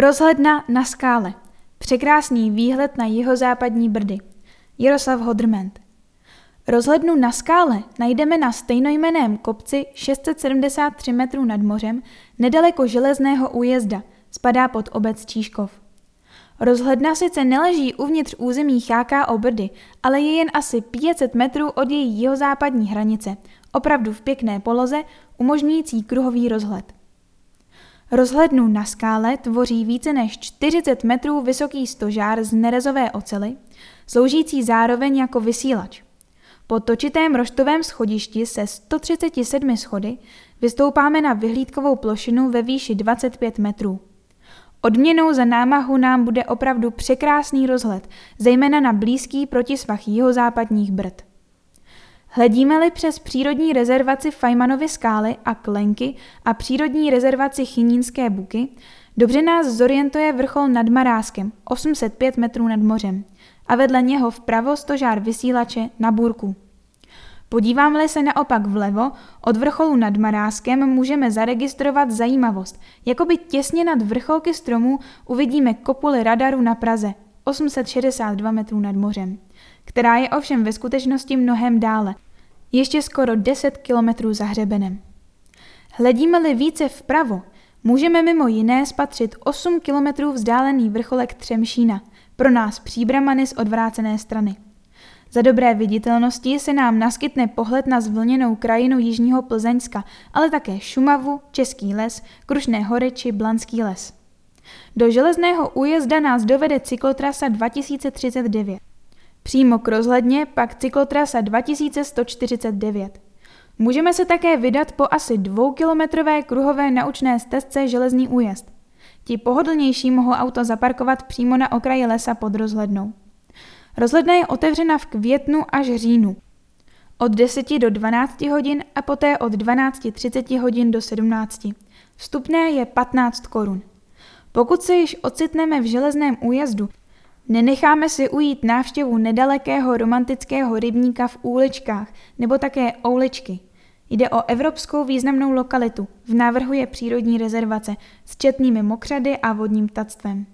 Rozhledna na skále. Překrásný výhled na jihozápadní Brdy. Jaroslav Hodrment. Rozhlednu na skále najdeme na stejnojmeném kopci 673 metrů nad mořem, nedaleko železného újezda, spadá pod obec Číškov. Rozhledna sice neleží uvnitř území o Brdy, ale je jen asi 500 metrů od její jihozápadní hranice, opravdu v pěkné poloze, umožňující kruhový rozhled. Rozhlednu na skále tvoří více než 40 metrů vysoký stožár z nerezové ocely, sloužící zároveň jako vysílač. Po točitém roštovém schodišti se 137 schody vystoupáme na vyhlídkovou plošinu ve výši 25 metrů. Odměnou za námahu nám bude opravdu překrásný rozhled, zejména na blízký protisvah jihozápadních Brd. Hledíme-li přes přírodní rezervaci Fajmanovy skály a Klenky a přírodní rezervaci Chynínské buky, dobře nás zorientuje vrchol nad Maráskem, 805 metrů nad mořem, a vedle něho vpravo stožár vysílače na Burku. Podíváme-li se naopak vlevo, od vrcholu nad Maráskem můžeme zaregistrovat zajímavost. Jakoby těsně nad vrcholky stromů uvidíme kopuli radaru na Praze, 862 metrů nad mořem která je ovšem ve skutečnosti mnohem dále, ještě skoro 10 kilometrů za hřebenem. Hledíme-li více vpravo, můžeme mimo jiné spatřit 8 kilometrů vzdálený vrcholek Třemšína, pro nás příbramany z odvrácené strany. Za dobré viditelnosti se nám naskytne pohled na zvlněnou krajinu Jižního Plzeňska, ale také Šumavu, Český les, Krušné hory či Blanský les. Do železného újezda nás dovede cyklotrasa 2039. Přímo k rozhledně pak cyklotrasa 2149. Můžeme se také vydat po asi dvoukilometrové kruhové naučné stezce Železný újezd. Ti pohodlnější mohou auto zaparkovat přímo na okraji lesa pod rozhlednou. Rozhledna je otevřena v květnu až říjnu. Od 10 do 12 hodin a poté od 12.30 hodin do 17. Vstupné je 15 korun. Pokud se již ocitneme v železném újezdu, Nenecháme si ujít návštěvu nedalekého romantického rybníka v Úličkách nebo také Ouličky. Jde o evropskou významnou lokalitu, v návrhu je přírodní rezervace s četnými mokřady a vodním tactvem.